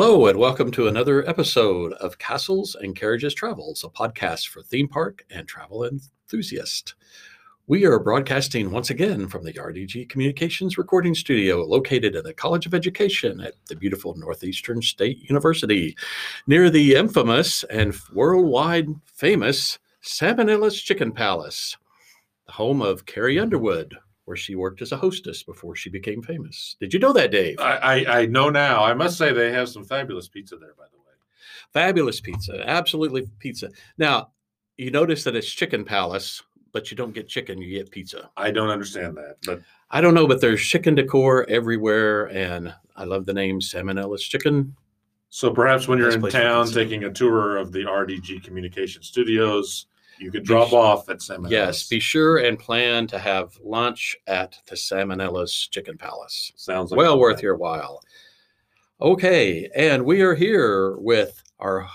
Hello, and welcome to another episode of Castles and Carriages Travels, a podcast for theme park and travel enthusiasts. We are broadcasting once again from the RDG Communications Recording Studio located at the College of Education at the beautiful Northeastern State University, near the infamous and worldwide famous Salmonella's Chicken Palace, the home of Carrie Underwood, where she worked as a hostess before she became famous. Did you know that, Dave? I, I, I know now. I must say they have some fabulous pizza there, by the way. Fabulous pizza, absolutely pizza. Now, you notice that it's Chicken Palace, but you don't get chicken, you get pizza. I don't understand that, but I don't know, but there's chicken decor everywhere, and I love the name Salmonella's Chicken. so perhaps when you're Best in town taking a tour of the RDG Communication Studios, you could drop off at Salmon. Yes, be sure and plan to have lunch at the Salmonella's Chicken Palace. sounds like well worth plan. your while. Okay, and we are here with our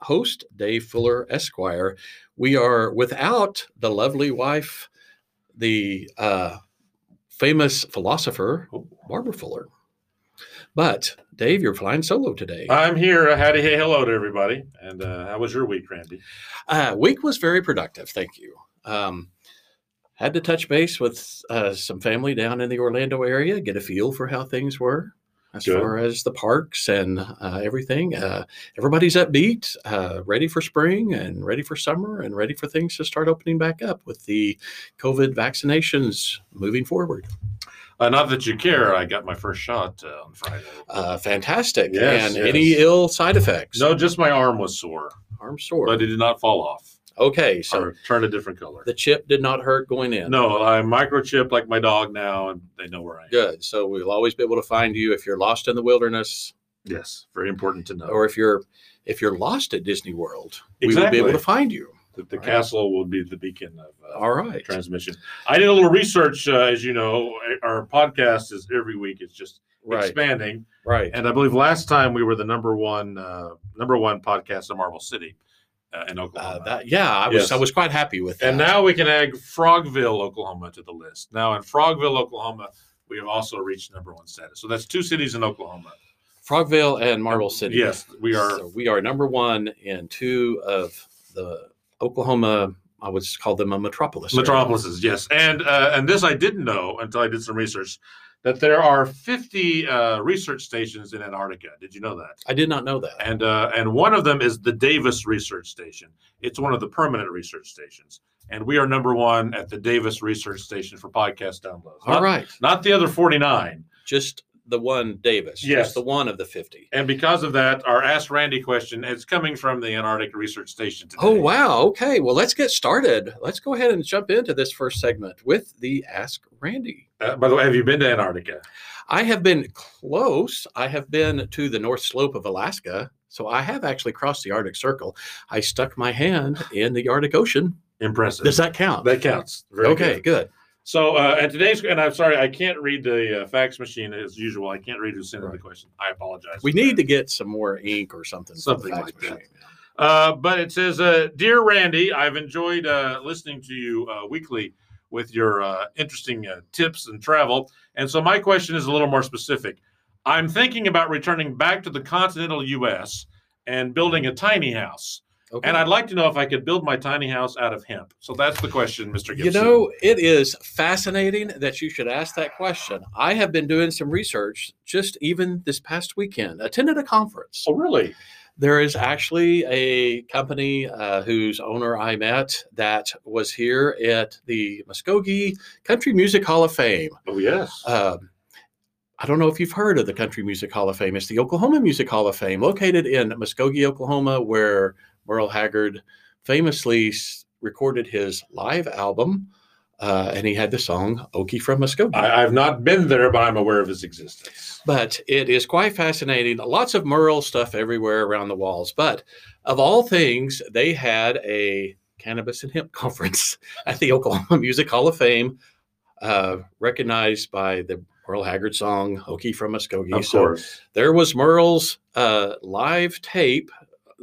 host, Dave Fuller Esquire. We are without the lovely wife, the uh, famous philosopher, Oh. Barbara Fuller. But, Dave, you're flying solo today. I'm here. Howdy, hey, hello to everybody. And uh, how was your week, Randy? Uh, week was very productive. Thank you. Um, had to touch base with uh, some family down in the Orlando area, get a feel for how things were as Good. far as the parks and uh, everything. Uh, everybody's upbeat, uh, ready for spring and ready for summer and ready for things to start opening back up with the COVID vaccinations moving forward. Uh, not that you care. I got my first shot uh, on Friday. Uh, fantastic. Yes, and any ill side effects? No, just my arm was sore, Arm sore. but it did not fall off okay, so or turn a different color. the chip did not hurt going in. No, I'm microchipped like my dog now, and they know where I am. Good. So we'll always be able to find you if you're lost in the wilderness Yes, very important to know. or if you're if you're lost at Disney World, we will be able to find you. The, the castle will be the beacon of uh, All right. transmission. I did a little research, uh, as you know. Our podcast is every week; it's just Right. expanding. Right. And I believe last time we were the number one uh, number one podcast in Marble City uh, in Oklahoma. Uh, that yeah, I was Yes. I was quite happy with that. and now we can add Frogville, Oklahoma, to the list. Now in Frogville, Oklahoma, we have also reached number one status. So that's two cities in Oklahoma. Frogville and Marble City. Yes, we are. So we are number one in two of the Oklahoma. I would call them a metropolis. Metropolises, yes, and uh, and this I didn't know until I did some research that there are 50 uh, research stations in Antarctica. Did you know that? I did not know that. And uh, and one of them is the Davis Research Station. It's one of the permanent research stations, and we are number one at the Davis Research Station for podcast downloads. All not, right. not the other 49. Just the one Davis. Yes. Just the one of the fifty. And because of that, our Ask Randy question is coming from the Antarctic Research Station today. Oh wow. Okay. Well, let's get started. Let's go ahead and jump into this first segment with the Ask Randy. Uh, by the way, have you been to Antarctica? I have been close. I have been to the North Slope of Alaska. So I have actually crossed the Arctic Circle. I stuck my hand in the Arctic Ocean. Impressive. Does that count? that counts. Very okay, good. good. So, uh, and today's, and I'm sorry, I can't read the uh, fax machine as usual. I can't read who sent in the question. I apologize. We need that. to get some more ink or something. Something like that. Uh, but it says, uh, "Dear Randy, I've enjoyed uh, listening to you uh, weekly with your uh, interesting uh, tips and travel. And so my question is a little more specific. I'm thinking about returning back to the continental U.S. and building a tiny house. Okay. And I'd like to know if I could build my tiny house out of hemp. So that's the question, Mr. Gibson. You know, it is fascinating that you should ask that question. I have been doing some research just even this past weekend, attended a conference. oh really? There is actually a company uh, whose owner I met that was here at the Muskogee Country Music Hall of Fame. Oh yes. Um, I don't know if you've heard of the Country Music Hall of Fame. It's the Oklahoma Music Hall of Fame, located in Muskogee, Oklahoma, where Merle Haggard famously recorded his live album, uh, and he had the song "Okie from Muskogee." I, I've not been there, but I'm aware of his existence. but it is quite fascinating. Lots of Merle stuff everywhere around the walls. But of all things, they had a cannabis and hemp conference at the Oklahoma Music Hall of Fame, uh, recognized by the Merle Haggard song "Okie from Muskogee." Of So course. there was Merle's uh, live tape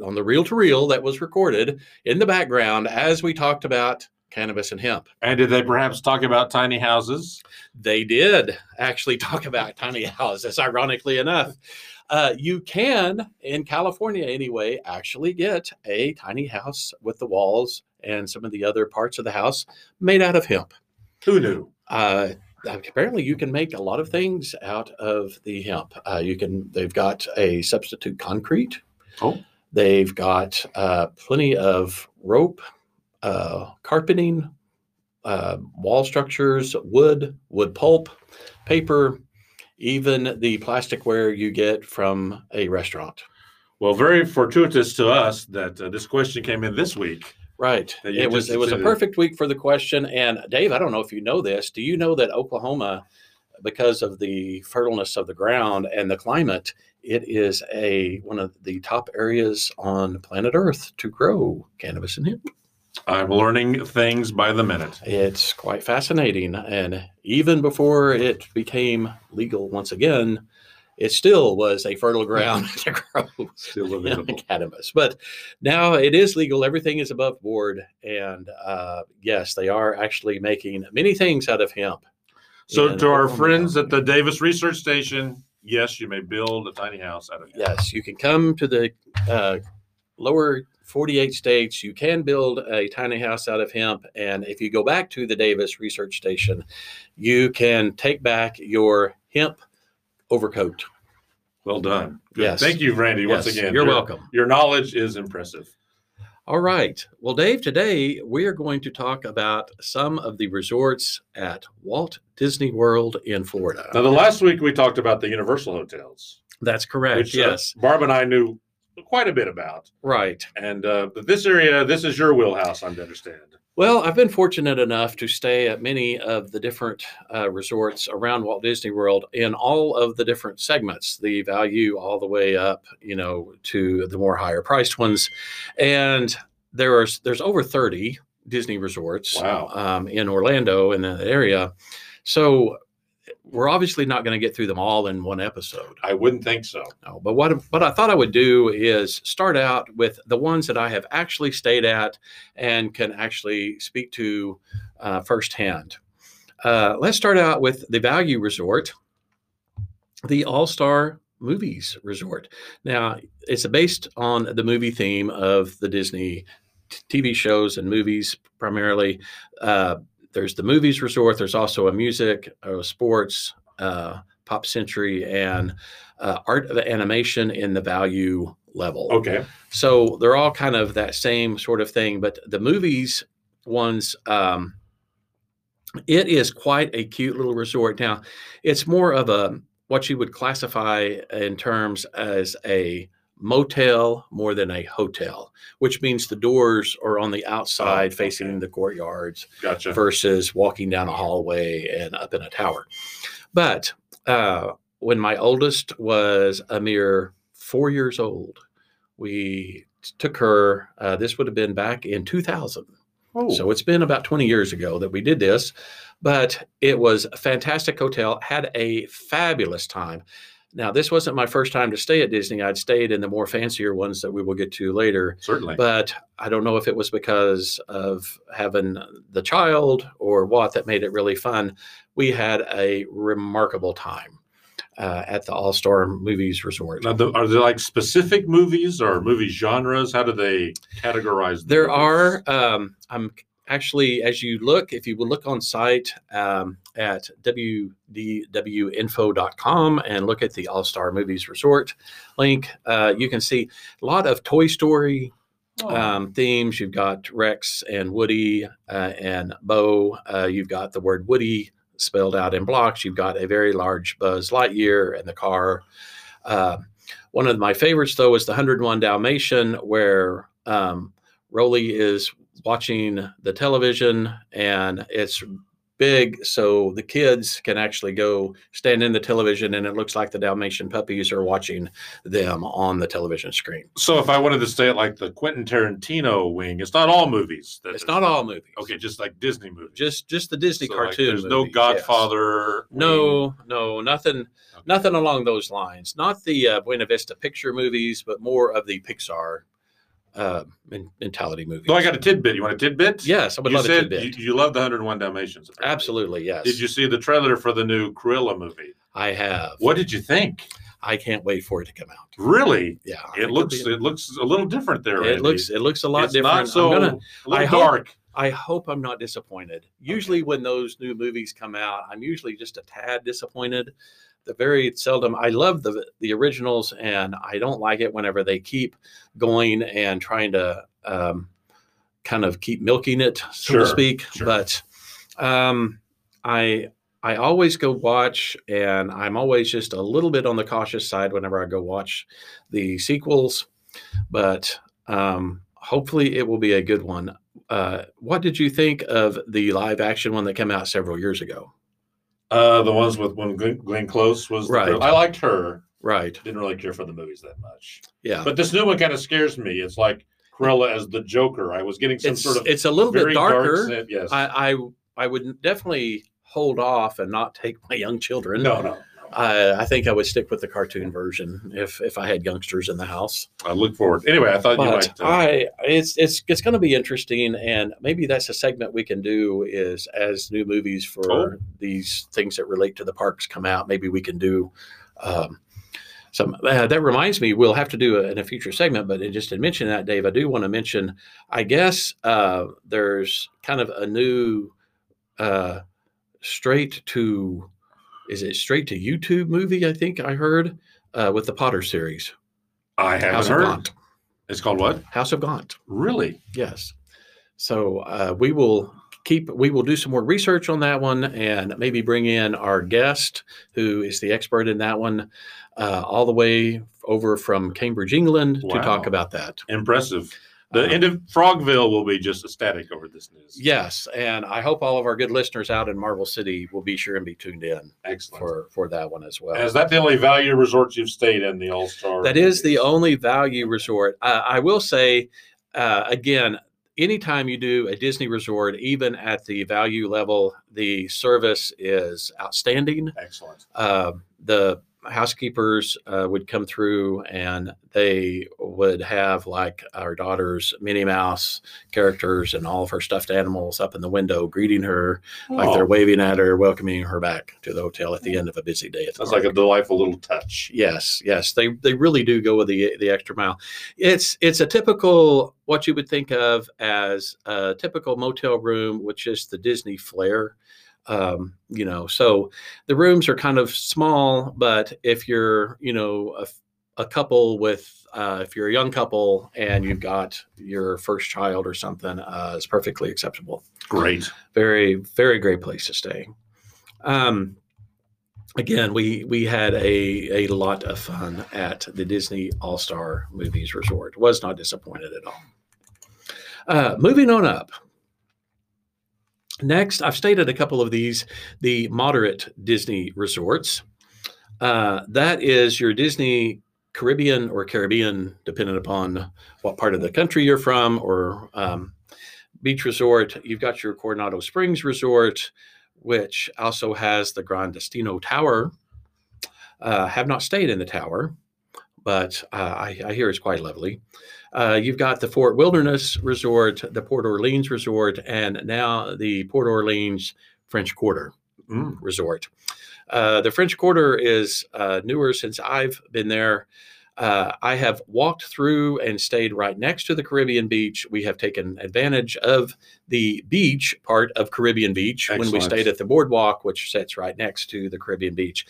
on the reel to reel that was recorded in the background as we talked about cannabis and hemp. And did they perhaps talk about tiny houses? They did actually talk about tiny houses, ironically enough. Uh, you can, in California anyway, actually get a tiny house with the walls and some of the other parts of the house made out of hemp. Who knew? Uh, apparently, you can make a lot of things out of the hemp. Uh, you can. They've got a substitute concrete. Oh. They've got uh, plenty of rope, uh, carpeting, uh, wall structures, wood, wood pulp, paper, even the plasticware you get from a restaurant. Well, very fortuitous to us that uh, this question came in this week. Right. It was it was a perfect week for the question. And Dave, I don't know if you know this. Do you know that Oklahoma, because of the fertileness of the ground and the climate, it is a one of the top areas on planet Earth to grow cannabis and hemp. I'm learning things by the minute. It's quite fascinating. And even before it became legal once again, it still was a fertile ground to grow Still available. cannabis. But now it is legal. Everything is above board. And uh, yes, they are actually making many things out of hemp. So, to our friends at the Davis Research Station, yes, you may build a tiny house out of it. Yes, you can come to the uh, lower 48 states. You can build a tiny house out of hemp. And if you go back to the Davis Research Station, you can take back your hemp overcoat. Well done. Good. Yes. Thank you, Randy, once again. You're Your- welcome. Your knowledge is impressive. All right. Well, Dave, today we are going to talk about some of the resorts at Walt Disney World in Florida. Now, the last week we talked about the Universal hotels, That's correct. which uh, yes. Barb and I knew quite a bit about. Right. And uh, but this area, this is your wheelhouse, I'm to understand. Well, I've been fortunate enough to stay at many of the different uh, resorts around Walt Disney World in all of the different segments, the value all the way up, you know, to the more higher priced ones. And there are there's over 30 Disney resorts Wow. um, in Orlando in that area. So we're obviously not going to get through them all in one episode. I wouldn't think so. No, but what what I thought I would do is start out with the ones that I have actually stayed at and can actually speak to uh, firsthand. Uh, let's start out with the Value Resort, the All Star Movies Resort. Now, it's based on the movie theme of the Disney TV shows and movies primarily. Uh, there's the movies resort. There's also a music, uh, sports, uh, pop century, and uh, art of animation in the value level. Okay. So they're all kind of that same sort of thing. But the movies ones, um, it is quite a cute little resort. Now, it's more of a what you would classify in terms as a motel more than a hotel, which means the doors are on the outside okay. facing the courtyards Gotcha. versus walking down a hallway and up in a tower. But uh, when my oldest was a mere four years old, we took her. Uh, this would have been back in 2000. Oh, So it's been about 20 years ago that we did this, but it was a fantastic hotel, had a fabulous time. Now, this wasn't my first time to stay at Disney. I'd stayed in the more fancier ones that we will get to later certainly. but I don't know if it was because of having the child or what that made it really fun. We had a remarkable time uh, at the All Star Movies Resort. now, the, are there like specific movies or movie genres? How do they categorize? the There movies? are, um, I'm actually, as you look, if you would look on site um, at wdwinfo.com and look at the All Star Movies Resort link, uh, you can see a lot of Toy Story, Oh, um, themes. You've got Rex and Woody uh, and Bo. Uh, you've got the word Woody spelled out in blocks. You've got a very large Buzz Lightyear and the car. Uh, one of my favorites, though, is the 101 Dalmatian, where um, Rolly is watching the television and it's big so the kids can actually go stand in the television and it looks like the Dalmatian puppies are watching them on the television screen. so if I wanted to stay at like the Quentin Tarantino wing, it's not all movies. It's not all movies. Okay, just like Disney movies. just just the Disney So, like, cartoon. there's no movies, yes. Godfather. wing. No, no, nothing, Okay. nothing along those lines. Not the uh, Buena Vista picture movies, but more of the Pixar uh, men- mentality movies. So I got a tidbit. You want a tidbit? yes, I would you love a tidbit. You, you love the 101 Dalmatians. apparently. Absolutely, yes. Did you see the trailer for the new Cruella movie? I have. What did you think? I can't wait for it to come out. Really, Yeah, I it looks it looks a little different there. it Randy. looks it looks a lot it's different. Not so I'm gonna, I hope- dark. I hope I'm not disappointed. Usually, when those new movies come out, I'm usually just a tad disappointed. The very seldom I love the the originals, and I don't like it whenever they keep going and trying to um, kind of keep milking it, so Sure, to speak. sure. But um, I I always go watch, and I'm always just a little bit on the cautious side whenever I go watch the sequels. But um, hopefully, it will be a good one. Uh, what did you think of the live action one that came out several years ago? Uh, the ones with when Glenn, Glenn Close was Right. I liked her. Right. Didn't really care for the movies that much. Yeah. But this new one kind of scares me. It's like Cruella as the Joker. I was getting some it's sort of it's a little bit very dark darker. yes. I, I I would definitely hold off and not take my young children. no, no. I, I think I would stick with the cartoon version if if I had youngsters in the house. I look forward. Anyway, I thought you might. Uh, I it's it's it's going to be interesting, and maybe that's a segment we can do is as new movies for Oh. these things that relate to the parks come out. Maybe we can do. Um, some uh, that reminds me, we'll have to do a, in a future segment. But just to mention that, Dave, I do want to mention. I guess uh, there's kind of a new uh, straight to is it straight to YouTube movie? I think I heard uh, with the Potter series, I haven't House of heard. Gaunt. It's called what? House of Gaunt. Really? Yes. So uh, we will keep. We will do some more research on that one, and maybe bring in our guest, who is the expert in that one, uh, all the way over from Cambridge, England, to talk about that. Impressive. The Uh, end of Frogville will be just ecstatic over this news. Yes, and I hope all of our good listeners out in Marble City will be sure and be tuned in Excellent. for for that one as well. Is that the only value resort you've stayed in, the All Star? That is the only value resort. Uh, I will say, uh, again, anytime you do a Disney resort, even at the value level, the service is outstanding. Excellent. Uh, the housekeepers uh, would come through and they would have like our daughter's Minnie Mouse characters and all of her stuffed animals up in the window greeting her like they're waving at her, welcoming her back to the hotel at the end of a busy day. That's like a delightful little touch. Yes, yes, they they really do go with the the extra mile. It's it's a typical what you would think of as a typical motel room which is the Disney flair. Um, you know, so the rooms are kind of small, but if you're you know a, a couple with uh, if you're a young couple and you've got your first child or something, uh, it's perfectly acceptable. Great. very very great place to stay. Um again we we had a a lot of fun at the disney all-star movies resort. Was not disappointed at all. Uh moving on up next i've stayed at a couple of these the moderate disney resorts uh that is your disney caribbean or caribbean depending upon what part of the country you're from or um, beach resort. You've got your Coronado Springs Resort, which also has the Grand Destino Tower. Uh, have not stayed in the tower, but uh, I, I hear it's quite lovely. Uh, you've got the Fort Wilderness Resort, the Port Orleans Resort, and now the Port Orleans French Quarter Mm. Resort. Uh, the French Quarter is uh, newer since I've been there. Uh, I have walked through and stayed right next to the Caribbean beach. We have taken advantage of the beach part of Caribbean Beach when we stayed at the boardwalk, which sits right next to the Caribbean Beach.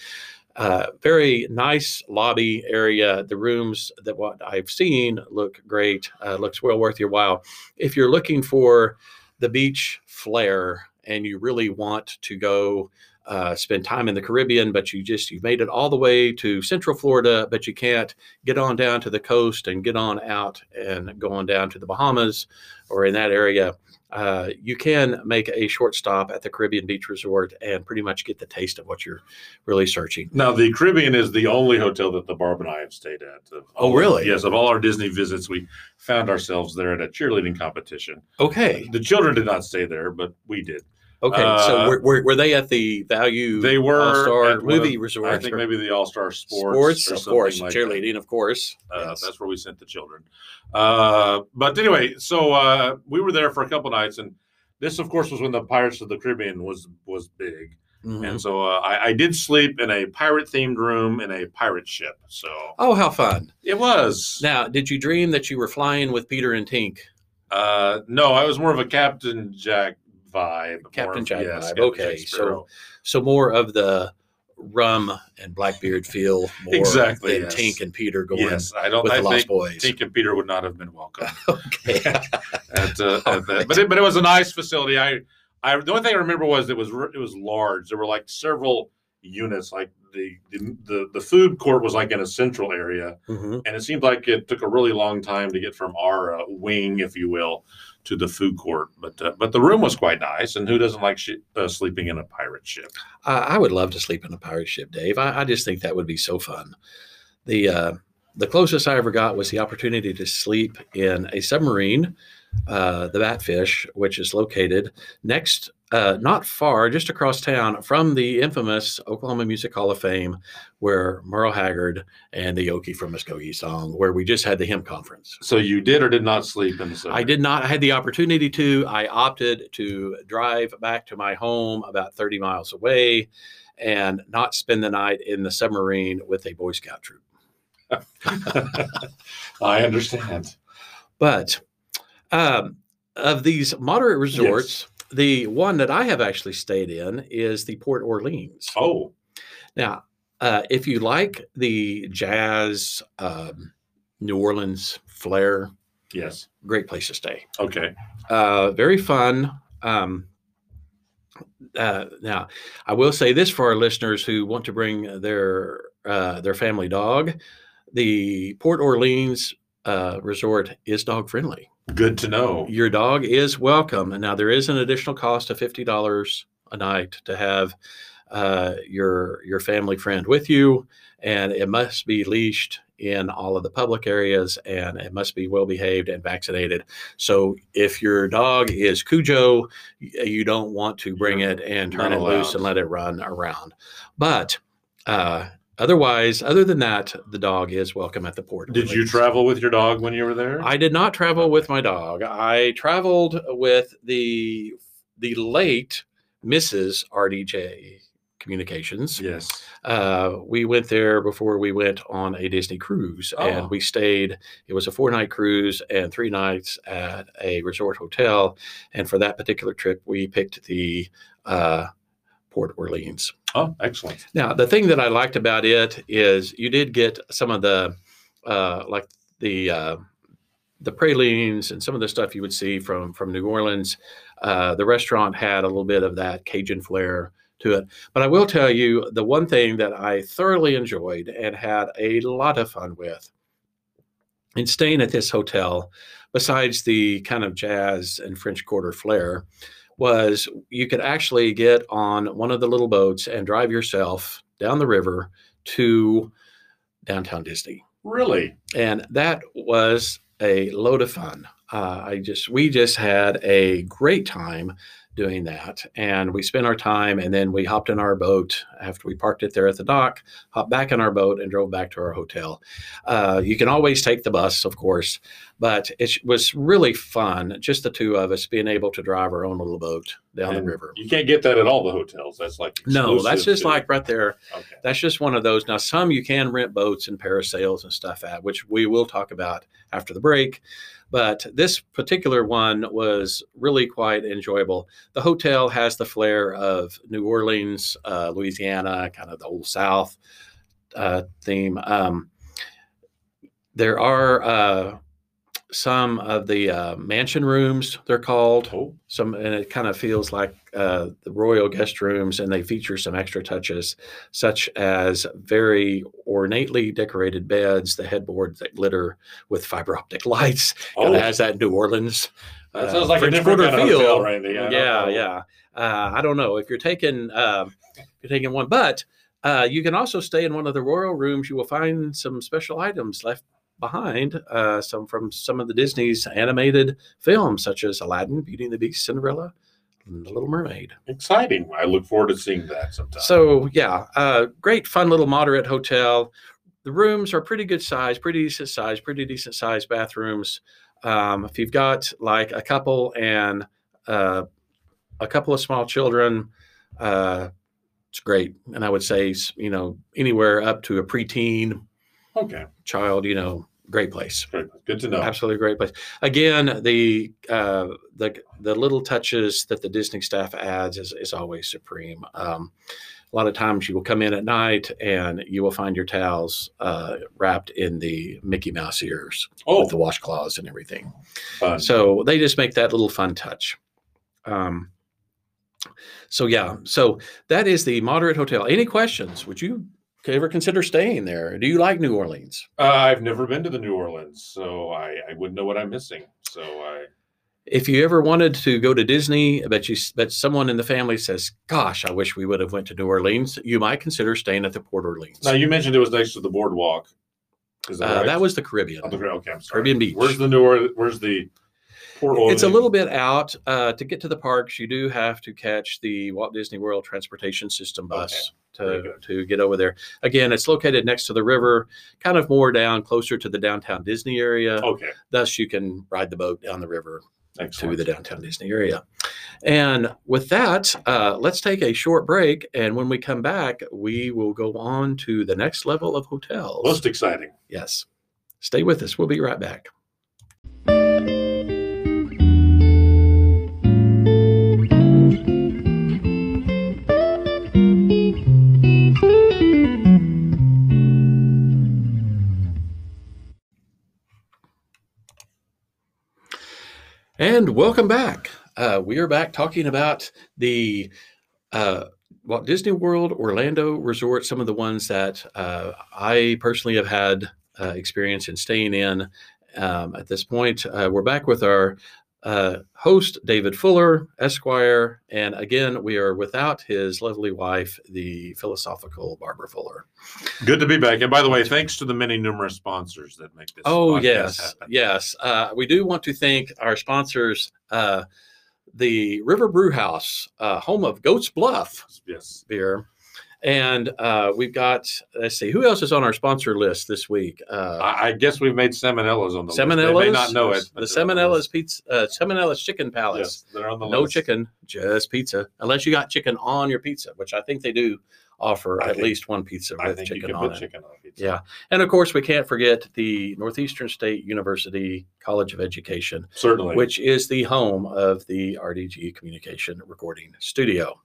Uh, very nice lobby area. The rooms that what I've seen look great. Uh, looks well worth your while. If you're looking for the beach flair and you really want to go uh, spend time in the Caribbean, but you just you've made it all the way to Central Florida, but you can't get on down to the coast and get on out and go on down to the Bahamas or in that area. Uh, you can make a short stop at the Caribbean Beach Resort and pretty much get the taste of what you're really searching. Now, the Caribbean is the only hotel that the Barb and I have stayed at. Of Oh, all- really? Yes. Of all our Disney visits, we found ourselves there at a cheerleading competition. Okay, The children did not stay there, but we did. Okay. Uh, so were, were, were they at the Value They were All-Star at one of- Movie Resort? I think maybe the All Star Sports. sports, or of course, like that. cheerleading, of course. Uh, Yes. That's where we sent the children. Uh, but anyway, so uh, we were there for a couple nights, and this, of course, was when the Pirates of the Caribbean was was big. Mhm. and so uh, I, I did sleep in a pirate themed room in a pirate ship. So Oh, how fun! it was. Now, did you dream that you were flying with Peter and Tink? Uh, no, I was more of a Captain Jack vibe. Captain Jack yes, vibe, Captain okay, Jack so- So more of the rum and Blackbeard feel more Exactly, than yes. Tink and Peter going yes, I don't. with I the Lost think Boys. Tink and Peter would not have been welcome. Okay. at, uh, right. But it, but it was a nice facility. I, I the only thing I remember was it was it was large. There were like several units. Like the the the, food court was like in a central area, Mhm. and it seemed like it took a really long time to get from our uh, wing, if you will, to the food court. But uh, but the room was quite nice. And who doesn't like shi uh, sleeping in a pirate ship? I, I would love to sleep in a pirate ship, Dave. I, I just think that would be so fun. The uh, the closest I ever got was the opportunity to sleep in a submarine, uh, the Batfish, which is located next, uh, not far, just across town from the infamous Oklahoma Music Hall of Fame, where Merle Haggard and the Okie from Muskogee song, where we just had the hemp conference. So you did or did not sleep in the submarine? I did not. I had the opportunity to. I opted to drive back to my home about 30 miles away and not spend the night in the submarine with a Boy Scout troop. I understand. But um, of these moderate resorts, the one that I have actually stayed in is the Port Orleans. Oh, Now, uh, if you like the jazz, um, New Orleans flair, yes. great place to stay. Okay. uh, very fun. Um, uh, now, I will say this for our listeners who want to bring their uh, their family dog: the Port Orleans uh, resort is dog friendly. Good to know. Your dog is welcome. And now there is an additional cost of fifty dollars a night to have uh, your your family friend with you, and it must be leashed in all of the public areas, and it must be well behaved and vaccinated. So if your dog is Cujo, you don't want to bring it and turn it loose and let it run around. But uh, otherwise, other than that, the dog is welcome at the port. Did you travel with your dog when you were there? I did not travel with my dog. I traveled with the the late Mrs. RDG Communications. yes. Uh, we went there before we went on a Disney cruise, Oh. and we stayed. It was a four night cruise and three nights at a resort hotel. And for that particular trip, we picked the uh, Port Orleans. Oh, excellent. Now, the thing that I liked about it is you did get some of the, uh, like the uh, the pralines and some of the stuff you would see from from New Orleans. Uh, the restaurant had a little bit of that Cajun flair to it. But I will tell you the one thing that I thoroughly enjoyed and had a lot of fun with in staying at this hotel, besides the kind of jazz and French Quarter flair, was you could actually get on one of the little boats and drive yourself down the river to downtown Disney. Really? And that was a load of fun. Uh, I just, we just had a great time doing that. And we spent our time and then we hopped in our boat after we parked it there at the dock, hopped back in our boat and drove back to our hotel. Uh, you can always take the bus, of course, but it was really fun, just the two of us being able to drive our own little boat down And the river. You can't get that at all the hotels. That's like No, that's just to- like right there. okay. That's just one of those. Now, some you can rent boats and parasails and stuff at, which we will talk about after the break. But this particular one was really quite enjoyable. The hotel has the flair of New Orleans, uh, Louisiana, kind of the old South uh, theme. Um, there are uh, some of the uh, mansion rooms, they're called. Oh, some and it kind of feels like uh, the royal guest rooms and they feature some extra touches such as very ornately decorated beds the headboards that glitter with fiber optic lights. Kind oh. of has that new orleans that uh, sounds like a different kind of Randy. I yeah know. yeah. Uh, i don't know. If you're taking um, you're taking one but uh, you can also stay in one of the royal rooms. You will find some special items left behind uh, some from some of the disney's animated films such as aladdin beauty and the beast cinderella and the little mermaid Exciting. I look forward to seeing that sometime. so yeah, uh, great, fun little moderate hotel. The rooms are pretty good size, pretty decent size, pretty decent size bathrooms. Um, if you've got like a couple and uh, a couple of small children, uh, It's great, and I would say you know anywhere up to a preteen Okay, child, you know, great place. good, good to know. Absolutely great place. Again, the uh, the the little touches that the Disney staff adds is is always supreme. Um, a lot of times you will come in at night and you will find your towels uh, wrapped in the Mickey Mouse ears Oh, with the washcloths and everything. fun. So they just make that little fun touch. Um, so yeah, so that is the moderate hotel. Any questions? Would you ever consider staying there? Do you like New Orleans? Uh, I've never been to the New Orleans, so I, I wouldn't know what I'm missing. So I If you ever wanted to go to Disney, but you but someone in the family says, "Gosh, I wish we would have went to New Orleans," you might consider staying at the Port Orleans. now you mentioned it was next to the boardwalk. Is that uh, right? That was the Caribbean. Oh, the- okay. I'm sorry. Caribbean Beach. Where's the New Orleans? Where's the Port Orleans? It's a little bit out. Uh, to get to the parks, you do have to catch the Walt Disney World Transportation System bus Very to, to get over there. Again, it's located next to the river, kind of more down closer to the downtown Disney area. Okay. Thus, you can ride the boat down the river to the downtown Disney area. And with that, uh, let's take a short break. And when we come back, we will go on to the next level of hotels. Most exciting. yes. Stay with us. We'll be right back. And welcome back. Uh, we are back talking about the uh, Walt Disney World Orlando Resort, some of the ones that uh, I personally have had uh, experience in staying in. Um, at this point, uh, we're back with our uh, host, David Fuller, Esquire. And again, we are without his lovely wife, the philosophical Barbara Fuller. Good to be back. And by the way, thanks to the many numerous sponsors that make this. Oh yes, happen. yes. Uh, we do want to thank our sponsors, uh, the River Brew House, uh, home of Goats Bluff Yes. beer, and uh, we've got. Let's see, who else is on our sponsor list this week? Uh, I, I guess we've made salmonellas on the list. They may not know it. The but they're on Salmonellas list. Pizza, uh, Salmonellas Chicken Palace. Yes, they're on the No list. chicken, just pizza. Unless you got chicken on your pizza, which I think they do offer I at think- least one pizza I with chicken can on put it. chicken on pizza. Yeah. And of course, we can't forget the Northeastern State University College of Education, Certainly. which is the home of the RDG Communication Recording Studio.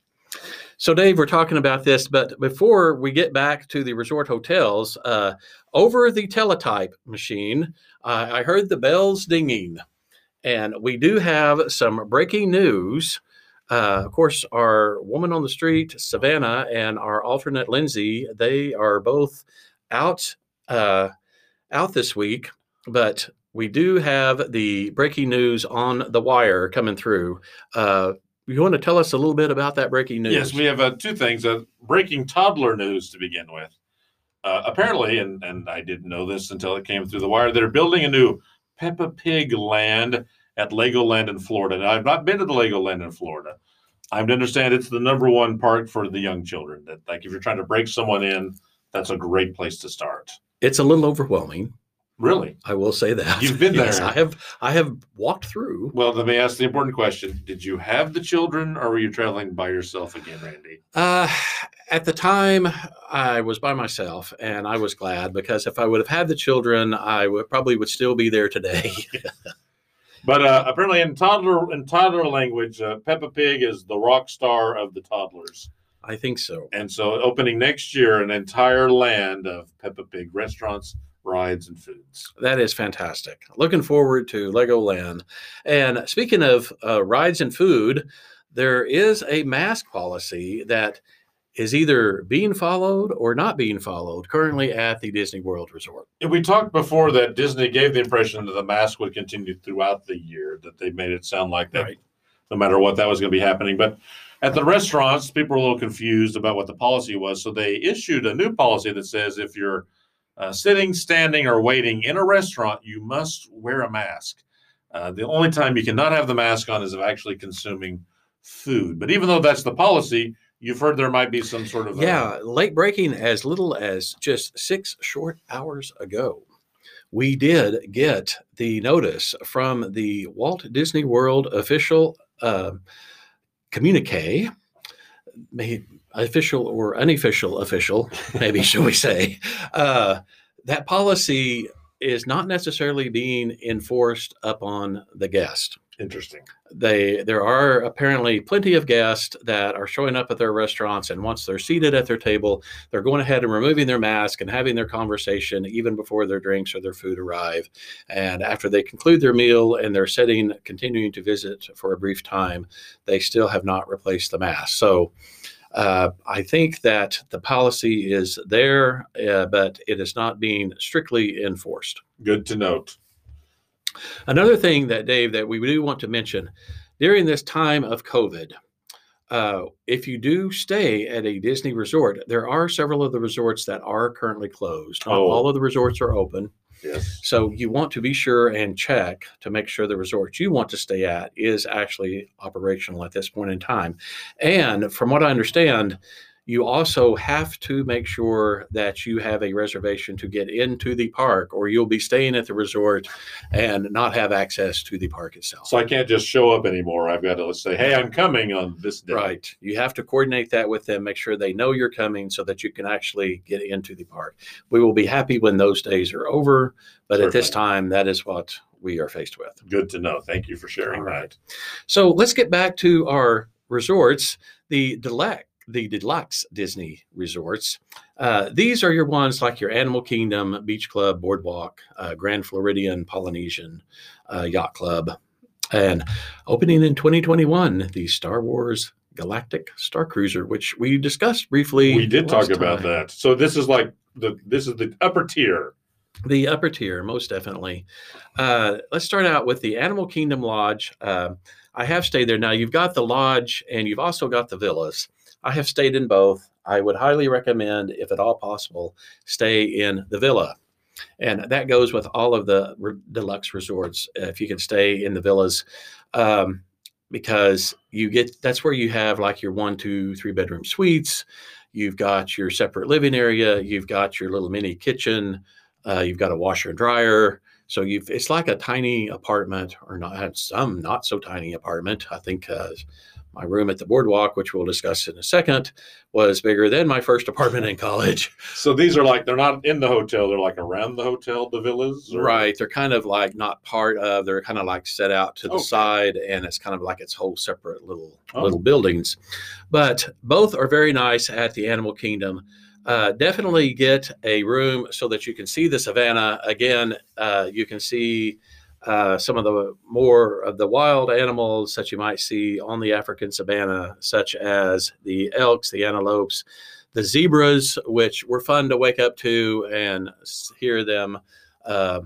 So, Dave, we're talking about this, but before we get back to the resort hotels, uh, over the teletype machine, I heard the bells dinging, and we do have some breaking news. Uh, of course, our woman on the street, Savannah, and our alternate Lindsay, they are both out uh, out this week, but we do have the breaking news on the wire coming through. Uh, you want to tell us a little bit about that breaking news? Yes, we have uh, two things. Uh, breaking toddler news to begin with. Uh, apparently, and, and I didn't know this until it came through the wire, they're building a new Peppa Pig land at Legoland in Florida. Now, I've not been to the Legoland in Florida. I'm to understand it's the number one park for the young children. That like if you're trying to break someone in, that's a great place to start. it's a little overwhelming. Really? I will say that You've been Yes, there. I have. I have walked through. Well, let me ask the important question: Did you have the children, or were you traveling by yourself again, Randy? Uh, at the time, I was by myself, and I was glad because if I would have had the children, I would probably would still be there today. But uh, apparently, in toddler in toddler language, uh, Peppa Pig is the rock star of the toddlers, I think so. and so opening next year, an entire land of Peppa Pig restaurants, rides, and foods. That is fantastic. Looking forward to Legoland. And speaking of uh, rides and food, there is a mask policy that is either being followed or not being followed currently at the Disney World Resort. And we talked before that Disney gave the impression that the mask would continue throughout the year. That they made it sound like that, Right. no matter what, that was going to be happening. But at the restaurants, people were a little confused about what the policy was, so they issued a new policy that says if you're uh, sitting, standing, or waiting in a restaurant, you must wear a mask. Uh, the only time you cannot have the mask on is of actually consuming food. But even though that's the policy, you've heard there might be some sort of Yeah, late breaking as little as just six short hours ago. We did get the notice from the Walt Disney World official uh, communique official or unofficial official, maybe shall we say, uh, that policy is not necessarily being enforced upon the guest. Interesting. They there are apparently plenty of guests that are showing up at their restaurants, and once they're seated at their table, they're going ahead and removing their mask and having their conversation even before their drinks or their food arrive. And after they conclude their meal and they're sitting, continuing to visit for a brief time, they still have not replaced the mask. So. Uh, I think that the policy is there, uh, but it is not being strictly enforced. Good to note. Another thing that, Dave, that we do want to mention during this time of COVID, uh, if you do stay at a Disney resort, there are several of the resorts that are currently closed. Not Oh. all of the resorts are open. So you want to be sure and check to make sure the resort you want to stay at is actually operational at this point in time. And from what I understand, you also have to make sure that you have a reservation to get into the park, or you'll be staying at the resort and not have access to the park itself. So I can't just show up anymore. I've got to let's say, hey, I'm coming on this day. Right. You have to coordinate that with them, make sure they know you're coming so that you can actually get into the park. We will be happy when those days are over, but at this time, that is what we are faced with. Good to know. Thank you for sharing All right. that. So let's get back to our resorts, the deluxe, the deluxe Disney resorts. Uh, these are your ones like your Animal Kingdom, Beach Club, Boardwalk, uh, Grand Floridian, Polynesian, uh, Yacht Club, and opening in 2021, the Star Wars Galactic Star Cruiser, which we discussed briefly. We did talk about time. that. So this is like the this is the upper tier. The upper tier, most definitely. Uh, let's start out with the Animal Kingdom Lodge. Uh, I have stayed there. Now, you've got the lodge and you've also got the villas. I have stayed in both. I would highly recommend, if at all possible, stay in the villa. And that goes with all of the re- deluxe resorts. uh, If you can stay in the villas, um, because you get that's where you have like your one, two, three bedroom suites. You've got your separate living area. You've got your little mini kitchen. Uh, you've got a washer and dryer. So you've it's like a tiny apartment, or not some not so tiny apartment. I think uh, my room at the boardwalk, which we'll discuss in a second, was bigger than my first apartment in college. So these are like they're not in the hotel. They're like around the hotel, the villas. or- Right. They're kind of like not part of, they're kind of like set out to the Okay. side and it's kind of like its whole separate little Oh. little buildings. But both are very nice at the Animal Kingdom. Uh, definitely get a room so that you can see the savannah. Again, uh, you can see uh, some of the more of the wild animals that you might see on the African savannah, such as the elks, the antelopes, the zebras, which were fun to wake up to and hear them uh,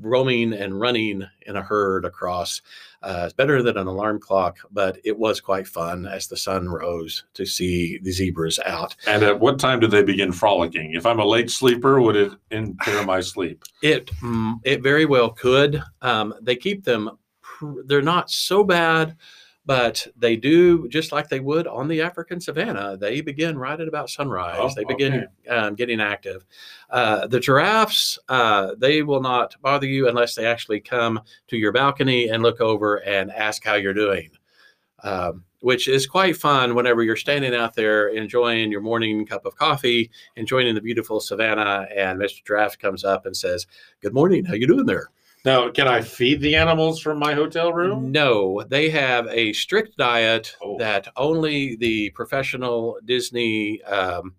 roaming and running in a herd across. Uh, it's better than an alarm clock, but it was quite fun as the sun rose to see the zebras out. And at what time do they begin frolicking? If I'm a late sleeper, would it impair my sleep? It mm, it very well could. Um, they keep them. pr- They're not so bad, but they do just like they would on the African savannah. They begin right at about sunrise. Oh, they begin um, getting active. Uh, the giraffes, uh, they will not bother you unless they actually come to your balcony and look over and ask how you're doing. Um, which is quite fun whenever you're standing out there enjoying your morning cup of coffee, enjoying the beautiful savannah, and Mr. Giraffe comes up and says, "Good morning. How you doing there?" Now, can I feed the animals from my hotel room? No, they have a strict diet Oh. that only the professional Disney um,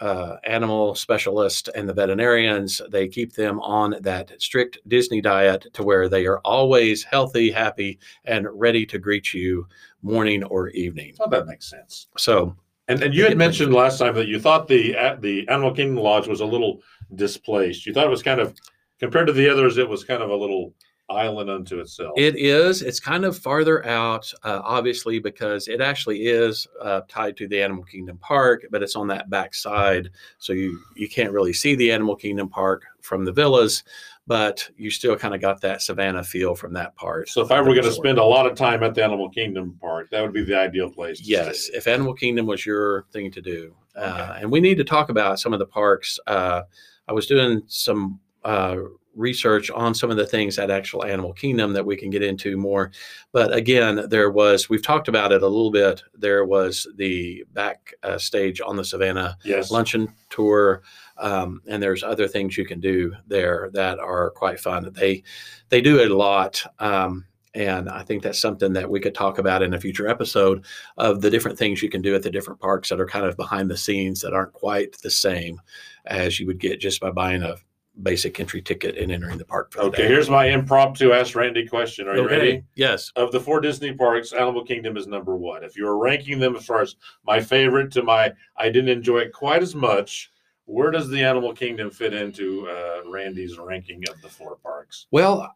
uh, animal specialist and the veterinarians they keep them on that strict Disney diet to where they are always healthy, happy, and ready to greet you morning or evening. Oh, that makes sense. So And and you had mentioned last time that you thought the at the Animal Kingdom Lodge was a little displaced. You thought it was kind of compared to the others, it was kind of a little island unto itself. It is. It's kind of farther out, uh, obviously, because it actually is uh, tied to the Animal Kingdom Park, but it's on that back side, so you you can't really see the Animal Kingdom Park from the villas, but you still kind of got that savannah feel from that part. so if I were going to spend a lot of time at the Animal Kingdom Park, that would be the ideal place. To Yes, stay. if Animal Kingdom was your thing to do, uh, and we need to talk about some of the parks. Uh, I was doing some uh, research on some of the things at actual Animal Kingdom that we can get into more. But again, there was we've talked about it a little bit. There was the back uh, stage on the Savannah Yes. luncheon tour, um, and there's other things you can do there that are quite fun. They they do a lot. Um, and I think that's something that we could talk about in a future episode of the different things you can do at the different parks that are kind of behind the scenes that aren't quite the same as you would get just by buying a basic entry ticket and entering the park. For Okay, day. here's my impromptu Ask Randy question. Are you Okay. ready? Yes. Of the four Disney parks, Animal Kingdom is number one. If you were ranking them as far as my favorite to my, I didn't enjoy it quite as much. Where does the Animal Kingdom fit into uh, Randy's ranking of the four parks? Well,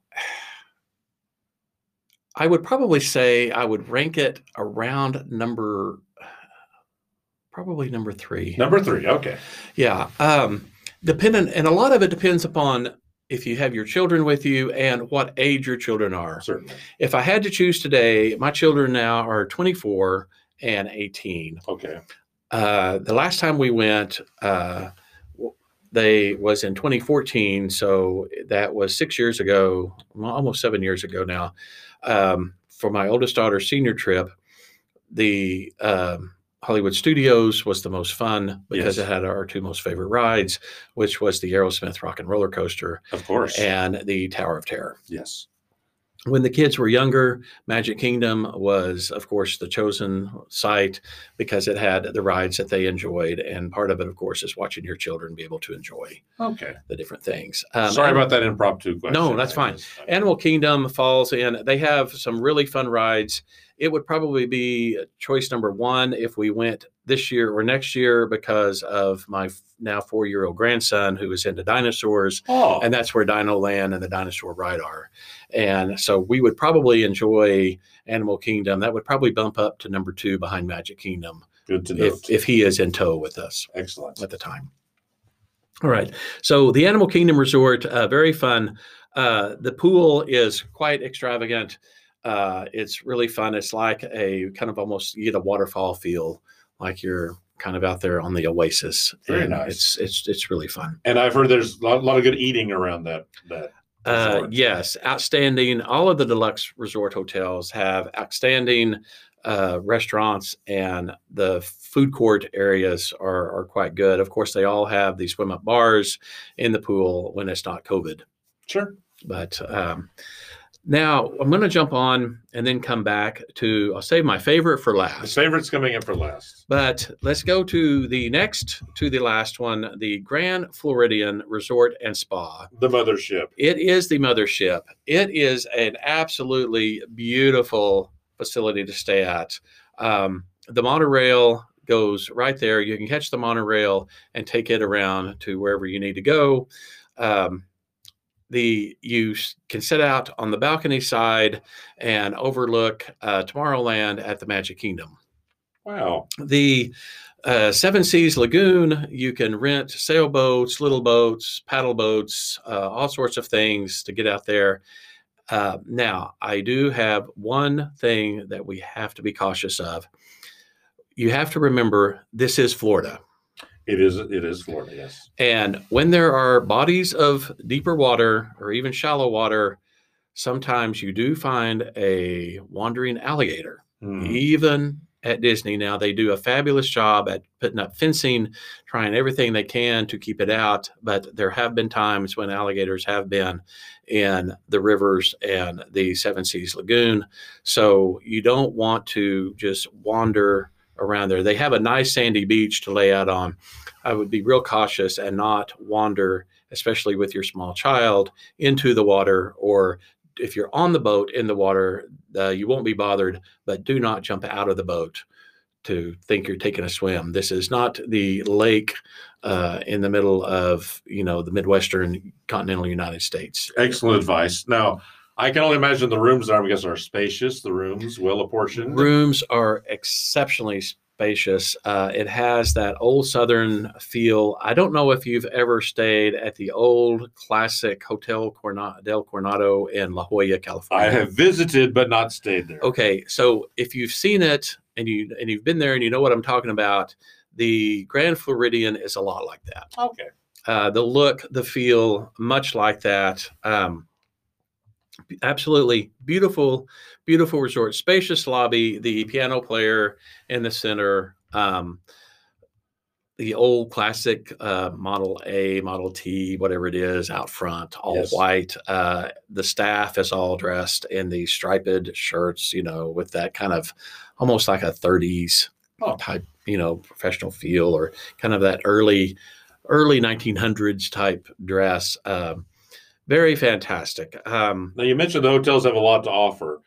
I would probably say I would rank it around number, probably number three. Number three. Okay. Yeah. Um, dependent, and a lot of it depends upon if you have your children with you and what age your children are. Certainly. If I had to choose today, my children now are 24 and 18. Okay. Uh, the last time we went, uh, they was in 2014, so that was six years ago, almost seven years ago now. Um, for my oldest daughter's senior trip, the um, Hollywood Studios was the most fun because Yes. it had our two most favorite rides, which was the Aerosmith Rock and Roller Coaster Of course. and the Tower of Terror yes. when the kids were younger, Magic Kingdom was, of course, the chosen site because it had the rides that they enjoyed. And part of it, of course, is watching your children be able to enjoy Okay. the different things. Um, Sorry about that impromptu question. No, that's I fine. Animal Kingdom falls in. They have some really fun rides. It would probably be choice number one if we went this year or next year because of my now four year old grandson who is into dinosaurs Oh, and that's where Dino Land and the Dinosaur Ride are. And so we would probably enjoy Animal Kingdom. That would probably bump up to number two behind Magic Kingdom good to if if he is in tow with us Excellent. at the time. All right. So the Animal Kingdom Resort, uh, very fun. Uh, the pool is quite extravagant. Uh, it's really fun. It's like a kind of almost you get a waterfall feel, like you're kind of out there on the oasis. Very And nice. It's it's it's really fun. And I've heard there's a lot, lot of good eating around that. That Uh, yes, outstanding. All of the deluxe resort hotels have outstanding uh, restaurants, and the food court areas are, are quite good. Of course, they all have the swim up bars in the pool when it's not COVID. sure. But um, now I'm going to jump on and then come back to, I'll save my favorite for last. The favorite's coming in for last. But let's go to the next, to the last one, the Grand Floridian Resort and Spa. The mothership. It is the mothership. It is an absolutely beautiful facility to stay at. Um, the monorail goes right there. You can catch the monorail and take it around to wherever you need to go. Um, the you can sit out on the balcony side and overlook uh, Tomorrowland at the Magic Kingdom Wow. the uh, Seven Seas Lagoon, you can rent sailboats, little boats, paddle boats, uh, all sorts of things to get out there. Uh, now, I do have one thing that we have to be cautious of. You have to remember this is Florida. It is. It is Florida. Yes. And when there are bodies of deeper water or even shallow water, sometimes you do find a wandering alligator Hmm. even at Disney now they do a fabulous job at putting up fencing trying everything they can to keep it out but there have been times when alligators have been in the rivers and the seven seas lagoon so you don't want to just wander around there they have a nice sandy beach to lay out on i would be real cautious and not wander especially with your small child into the water or if you're on the boat in the water uh, you won't be bothered but do not jump out of the boat to think you're taking a swim. This is not the lake uh, in the middle of you know the midwestern continental United States. Excellent advice. Now, I can only imagine the rooms there. I guess are spacious. The rooms well apportioned. Rooms are exceptionally spacious. Uh, it has that old southern feel. I don't know if you've ever stayed at the old classic Hotel Corna- del Coronado in La Jolla, California. I have visited, but not stayed there. Okay, so if you've seen it and you and you've been there and you know what I'm talking about, the Grand Floridian is a lot like that. Okay. uh, the look, the feel, much like that. Um, absolutely beautiful, beautiful resort, spacious lobby, the piano player in the center. Um, the old classic uh, Model A, Model T, whatever it is, out front, all Yes. white. Uh, the staff is all dressed in these striped shirts, you know, with that kind of almost like a 30s Oh. type, you know, professional feel or kind of that early, early 1900s type dress. Um, very fantastic. Um, Now you mentioned the hotels have a lot to offer,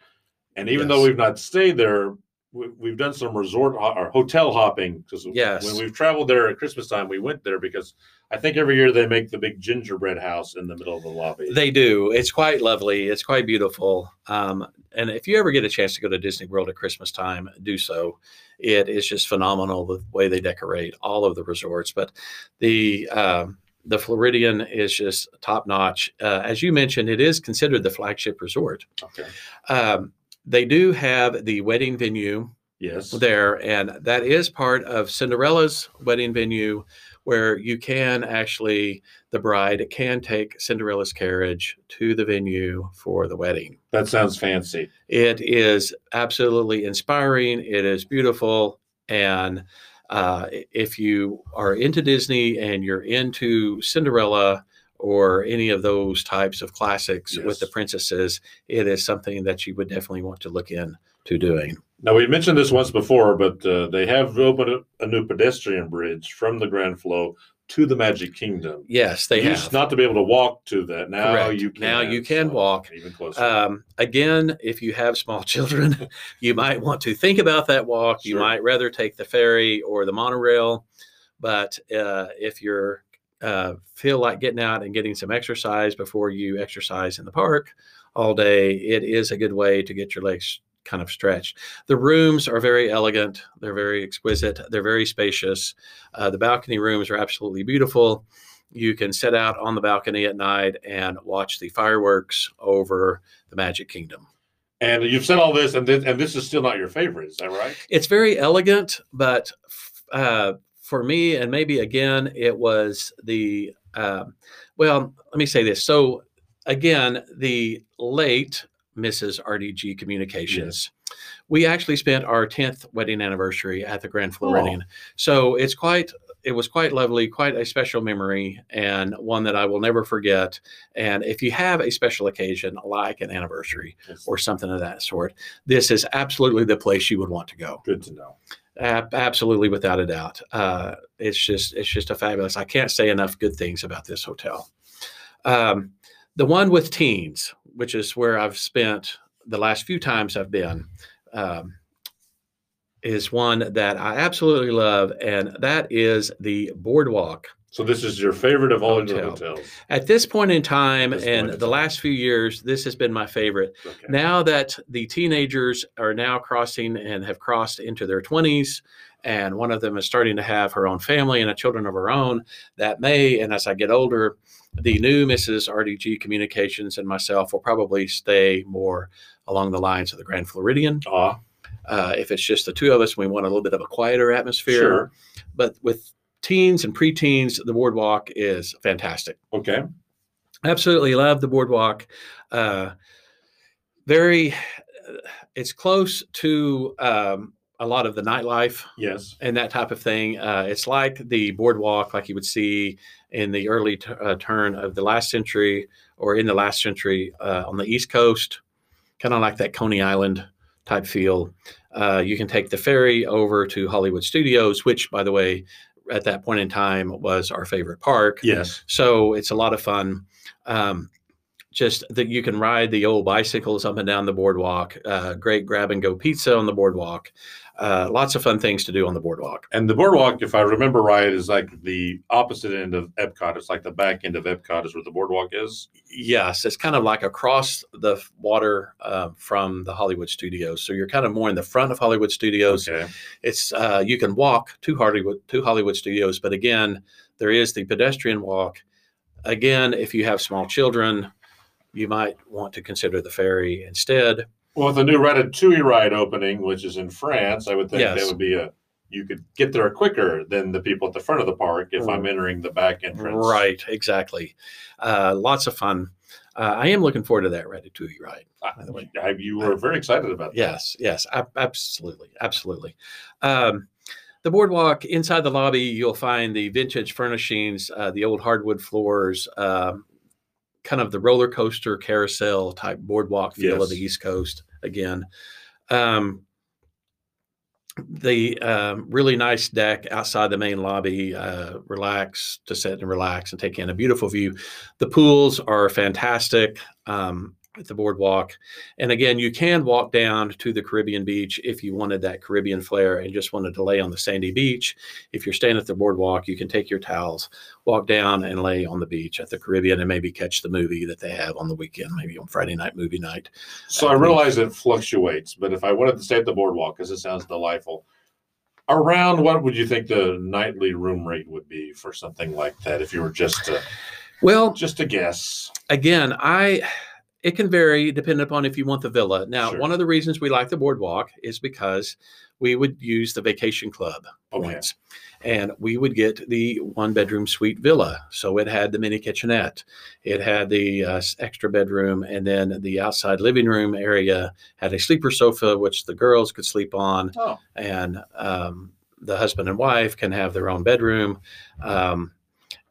and even though we've not stayed there, we, we've done some resort ho- or hotel hopping because Yes. when we've traveled there at Christmas time, we went there because I think every year they make the big gingerbread house in the middle of the lobby. They do. It's quite lovely. It's quite beautiful. Um, and if you ever get a chance to go to Disney World at Christmas time, do so. It is just phenomenal the way they decorate all of the resorts. But the um, the Floridian is just top notch. Uh, as you mentioned, it is considered the flagship resort. okay. Um, they do have the wedding venue Yes. there, and that is part of Cinderella's wedding venue, where you can actually the bride can take Cinderella's carriage to the venue for the wedding. That sounds fancy. It is absolutely inspiring. It is beautiful, and uh, if you are into Disney and you're into Cinderella or any of those types of classics with the princesses, it is something that you would definitely want to look into doing. Now we mentioned this once before, but uh, they have opened a, a new pedestrian bridge from the Grand Flow to the Magic Kingdom. Yes, they They used not to be able to walk to that. Now Correct. you can. Now you can walk. Even closer. Um, again, if you have small children, you might want to think about that walk. You might rather take the ferry or the monorail. But uh, if you're uh, feel like getting out and getting some exercise before you exercise in the park all day, it is a good way to get your legs kind of stretch. The rooms are very elegant. They're very exquisite. They're very spacious. Uh, the balcony rooms are absolutely beautiful. You can sit out on the balcony at night and watch the fireworks over the Magic Kingdom. and you've said all this, and this, and this is still not your favorite. Is that right? It's very elegant, but f- uh, for me, and maybe again, it was the um well. Let me say this. So again, the late Mrs. RDG Communications. We actually spent our 10th wedding anniversary at the Grand Floridian. So it's quite it was quite lovely, quite a special memory and one that I will never forget. And if you have a special occasion like an anniversary It's or something of that sort, this is absolutely the place you would want to go. good to know. Ab- absolutely, without a doubt. Uh, it's just it's just a fabulous. I can't say enough good things about this hotel. Um, the one with teens, which is where I've spent the last few times I've been, um, is one that I absolutely love, and that is the Boardwalk. So this is your favorite of all your Hotel. hotels. At this point in time, This and the time. last few years, this has been my favorite. Okay. Now that the teenagers are now crossing and have crossed into their 20s, and one of them is starting to have her own family and a children of her own, that may, and as I get older, the new Mrs. RDG Communications and myself will probably stay more along the lines of the Grand Floridian. Ah, Uh, if it's just the two of us, we want a little bit of a quieter atmosphere. sure. But with teens and preteens, the boardwalk is fantastic Okay. absolutely love the boardwalk uh very it's close to um a lot of the nightlife Yes. and that type of thing uh it's like the boardwalk like you would see in the early t- uh, turn of the last century or in the last century uh, on the east coast kind of like that coney island type feel uh, you can take the ferry over to hollywood studios which by the way at that point in time was our favorite park Yes. so it's a lot of fun. Um, just that you can ride the old bicycles up and down the boardwalk. Uh, great grab and go pizza on the boardwalk. Uh, lots of fun things to do on the boardwalk. And the boardwalk, if I remember right, is like the opposite end of Epcot. It's like the back end of Epcot is where the boardwalk is. Yes, it's kind of like across the water uh, from the Hollywood studios. So you're kind of more in the front of Hollywood studios. Okay. It's uh, you can walk to Hollywood to Hollywood studios, but again, there is the pedestrian walk. Again, if you have small children, you might want to consider the ferry instead. Well, with the new Ratatouille ride opening, which is in France, I would think Yes. that would be a you could get there quicker than the people at the front of the park if I'm entering the back entrance. Right, exactly. Uh, lots of fun. Uh, I am looking forward to that Ratatouille ride. By the way. I- you were very excited about that. Yes, yes, ab- absolutely, absolutely. Um, the boardwalk inside the lobby, you'll find the vintage furnishings, uh, the old hardwood floors, um, kind of the roller coaster carousel type boardwalk feel of the Yes. East Coast again. Um, the um, really nice deck outside the main lobby, uh, relax to sit and relax and take in a beautiful view. The pools are fantastic um, at the boardwalk. And again, you can walk down to the Caribbean beach if you wanted that Caribbean flair and just wanted to lay on the sandy beach. If you're staying at the boardwalk, you can take your towels, walk down and lay on the beach at the Caribbean and maybe catch the movie that they have on the weekend, maybe on Friday night movie night. So I uh, realize it fluctuates, but if I wanted to stay at the boardwalk, because it sounds delightful, around what would you think the nightly room rate would be for something like that? If you were just to Well, just a guess, again, I it can vary depending upon if you want the villa. Now, Sure. one of the reasons we like the boardwalk is because we would use the vacation club Okay. And we would get the one bedroom suite villa. So it had the mini kitchenette, it had the uh, extra bedroom, and then the outside living room area had a sleeper sofa, which the girls could sleep on, oh, and um, the husband and wife can have their own bedroom. Um,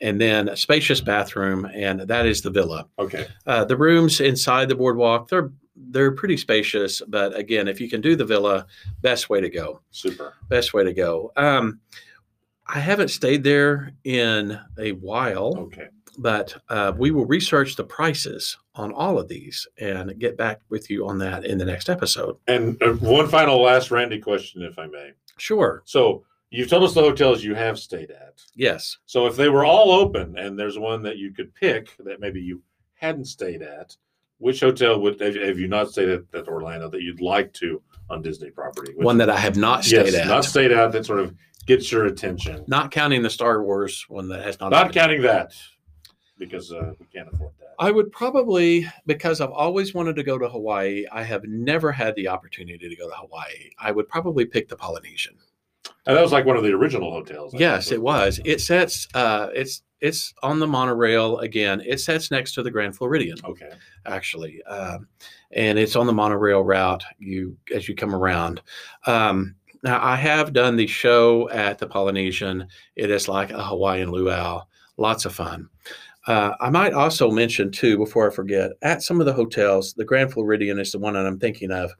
and then a spacious bathroom, and that is the villa. okay, Uh, the rooms inside the boardwalk, they're they're pretty spacious, but again, if you can do the villa, best way to go super. best way to go. Um, I haven't stayed there in a while, Okay, but uh, we will research the prices on all of these and get back with you on that in the next episode. and uh, one final last Randy question, if I may. Sure. So you've told us the hotels you have stayed at. Yes. So if they were all open and there's one that you could pick that maybe you hadn't stayed at, which hotel would have you not stayed at, at Orlando that you'd like to on Disney property? Which- One that I have not stayed yes, at. not stayed at that sort of gets your attention. Not counting the Star Wars one that has not. Not counting that because uh, we can't afford that. I would probably, because I've always wanted to go to Hawaii, I have never had the opportunity to go to Hawaii. I would probably pick the Polynesian. And that was like one of the original hotels. I Yes, it was. It sets. Uh, it's it's on the monorail again. It sets next to the Grand Floridian, Okay. actually, um, and it's on the monorail route. You as you come around. Um, now, I have done the show at the Polynesian. It is like a Hawaiian luau. Lots of fun. Uh, I might also mention too, before I forget, at some of the hotels, the Grand Floridian is the one that I'm thinking of.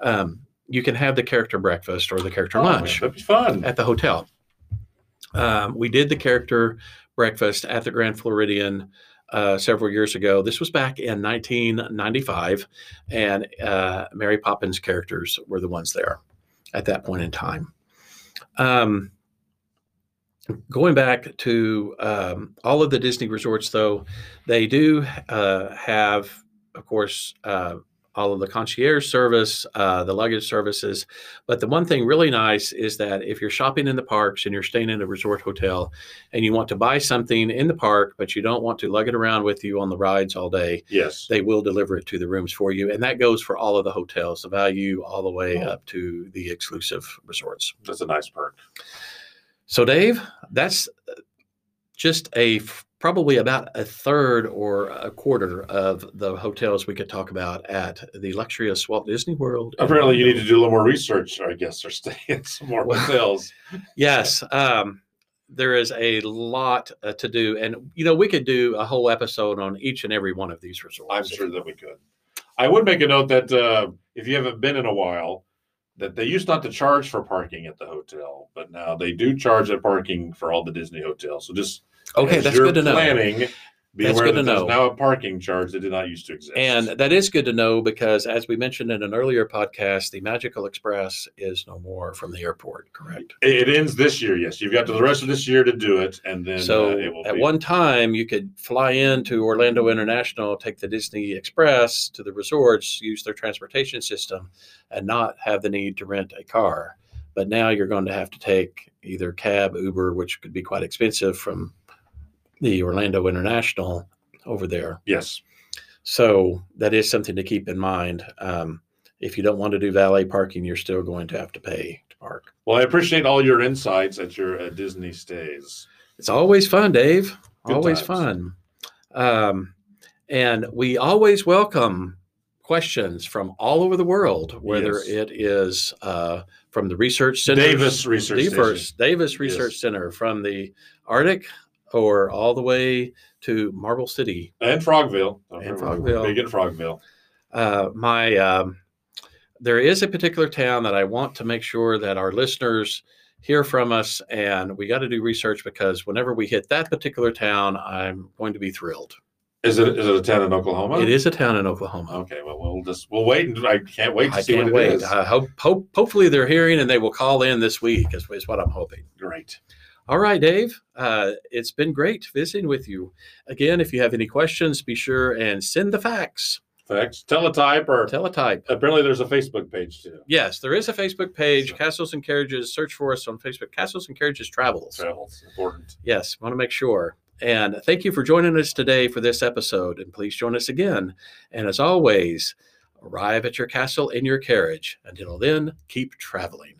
Um, you can have the character breakfast or the character Oh, lunch That'd be fun. at the hotel. Um, we did the character breakfast at the Grand Floridian uh, several years ago. This was back in 1995, and uh, Mary Poppins characters were the ones there at that point in time. Um, going back to um, all of the Disney resorts, though, they do uh, have, of course, uh, all of the concierge service, uh, the luggage services. But the one thing really nice is that if you're shopping in the parks and you're staying in a resort hotel and you want to buy something in the park, but you don't want to lug it around with you on the rides all day, yes. they will deliver it to the rooms for you. And that goes for all of the hotels, the value all the way Oh. up to the exclusive resorts. That's a nice perk. So, Dave, that's just a f- probably about a third or a quarter of the hotels we could talk about at the luxurious Walt Disney World. Apparently, you need to do a little more research, I guess, or stay in some more Well, hotels. Yes, um, there is a lot uh, to do, and you know we could do a whole episode on each and every one of these resorts. I'm sure that we could. I would make a note that uh, if you haven't been in a while, that they used not to charge for parking at the hotel, but now they do charge at parking for all the Disney hotels. So just Okay, as that's you're good to know. Planning, be That's aware good that to there's know. now a parking charge that did not used to exist. And that is good to know because, as we mentioned in an earlier podcast, the Magical Express is no more from the airport. Correct. it, it ends this year. Yes, you've got to the rest of this year to do it, and then So uh, it will at be. one time, you could fly into Orlando International, take the Disney Express to the resorts, use their transportation system, and not have the need to rent a car. But now you're going to have to take either cab, Uber, which could be quite expensive from the Orlando International over there. yes, So that is something to keep in mind. Um, if you don't want to do valet parking, you're still going to have to pay to park. Well, I appreciate all your insights at your uh, Disney stays. It's always fun, Dave. Good always times. fun. Um, and we always welcome questions from all over the world, whether Yes. it is uh, from the research center, Davis Research Davis, Davis Research Yes. Center, from the Arctic, or all the way to Marble City. and Frogville. And Frogville. Big in Frogville. Uh, my um, there is a particular town that I want to make sure that our listeners hear from us, and we got to do research because whenever we hit that particular town, I'm going to be thrilled. Is it is it a town in Oklahoma? It is a town in Oklahoma. Okay, well we'll just we'll wait and I can't wait to I see can't what it wait. is. I hope, hope, hopefully they're hearing and they will call in this week. Is, is what I'm hoping. Great. All right, Dave. Uh, it's been great visiting with you. Again, if you have any questions, be sure and send the fax. Fax, teletype, or Teletype. apparently there's a Facebook page too. Yes, there is a Facebook page, So- Castles and Carriages. Search for us on Facebook, Castles and Carriages Travels. Travels important. Yes, want to make sure. And thank you for joining us today for this episode. And please join us again. And as always, arrive at your castle in your carriage. Until then, keep traveling.